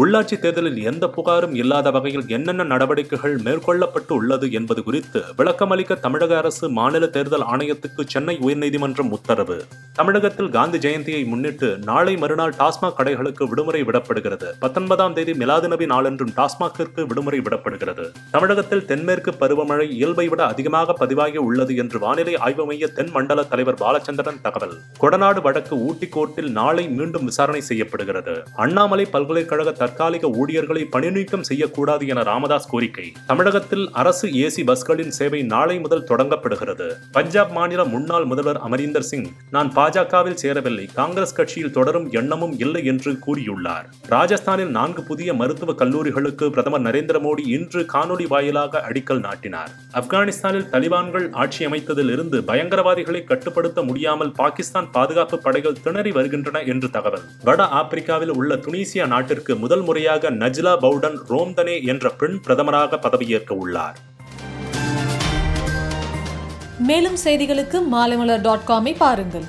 உள்ளாட்சி தேர்தலில் எந்த புகாரும் இல்லாத வகையில் என்னென்ன நடவடிக்கைகள் மேற்கொள்ளப்பட்டு உள்ளது என்பது குறித்து விளக்கமளிக்க தமிழக அரசு மாநில தேர்தல் ஆணையத்துக்கு சென்னை உயர்நீதிமன்றம் உத்தரவு. தமிழகத்தில் காந்தி ஜெயந்தியை முன்னிட்டு நாளை மறுநாள் டாஸ்மாக் கடைகளுக்கு விடுமுறை விடப்படுகிறது. பத்தொன்பதாம் தேதி மிலாது நபி நாளன்றும் டாஸ்மாகிற்கு விடுமுறை விடப்படுகிறது. தமிழகத்தில் தென்மேற்கு பருவமழை இயல்பை விட அதிகமாக பதிவாகி உள்ளது என்று வானிலை ஆய்வு மைய தென் மண்டல தலைவர் பாலச்சந்திரன் தகவல். கொடநாடு வடக்கு ஊட்டி கோர்ட்டில் நாளை மீண்டும் விசாரணை செய்யப்படுகிறது. அண்ணாமலை பல்கலைக்கழக தற்காலிக ஊழியர்களை பணிநீக்கம் செய்யக்கூடாது என ராமதாஸ் கோரிக்கை. தமிழகத்தில் அரசு ஏசி பஸ்களின் சேவை நாளை முதல் தொடங்கப்படுகிறது. பஞ்சாப் மாநில முன்னாள் முதல்வர் அமரீந்தர் சிங் நான் பாஜகவில் சேரவில்லை காங்கிரஸ் கட்சியில் தொடரும் எண்ணமும் இல்லை என்று கூறியுள்ளார். ராஜஸ்தானில் நான்கு புதிய மருத்துவ கல்லூரிகளுக்கு பிரதமர் நரேந்திர மோடி இன்று காணொலி வாயிலாக அடிக்கல் நாட்டினார். ஆப்கானிஸ்தானில் தலிபான்கள் ஆட்சி அமைத்ததில் இருந்து பயங்கரவாதிகளை கட்டுப்படுத்த முடியாமல் பாகிஸ்தான் பாதுகாப்பு படைகள் திணறி வருகின்றன என்று தகவல். வட ஆப்பிரிக்காவில் உள்ள துனிசியா நாட்டிற்கு முதல் முறையாக நஜ்லா பவுடன் ரோம்தனே என்ற பெண் பிரதமராக பதவியேற்க உள்ளார். மேலும் செய்திகளுக்கு மாலைமலர் டாட் காமை பாருங்கள்.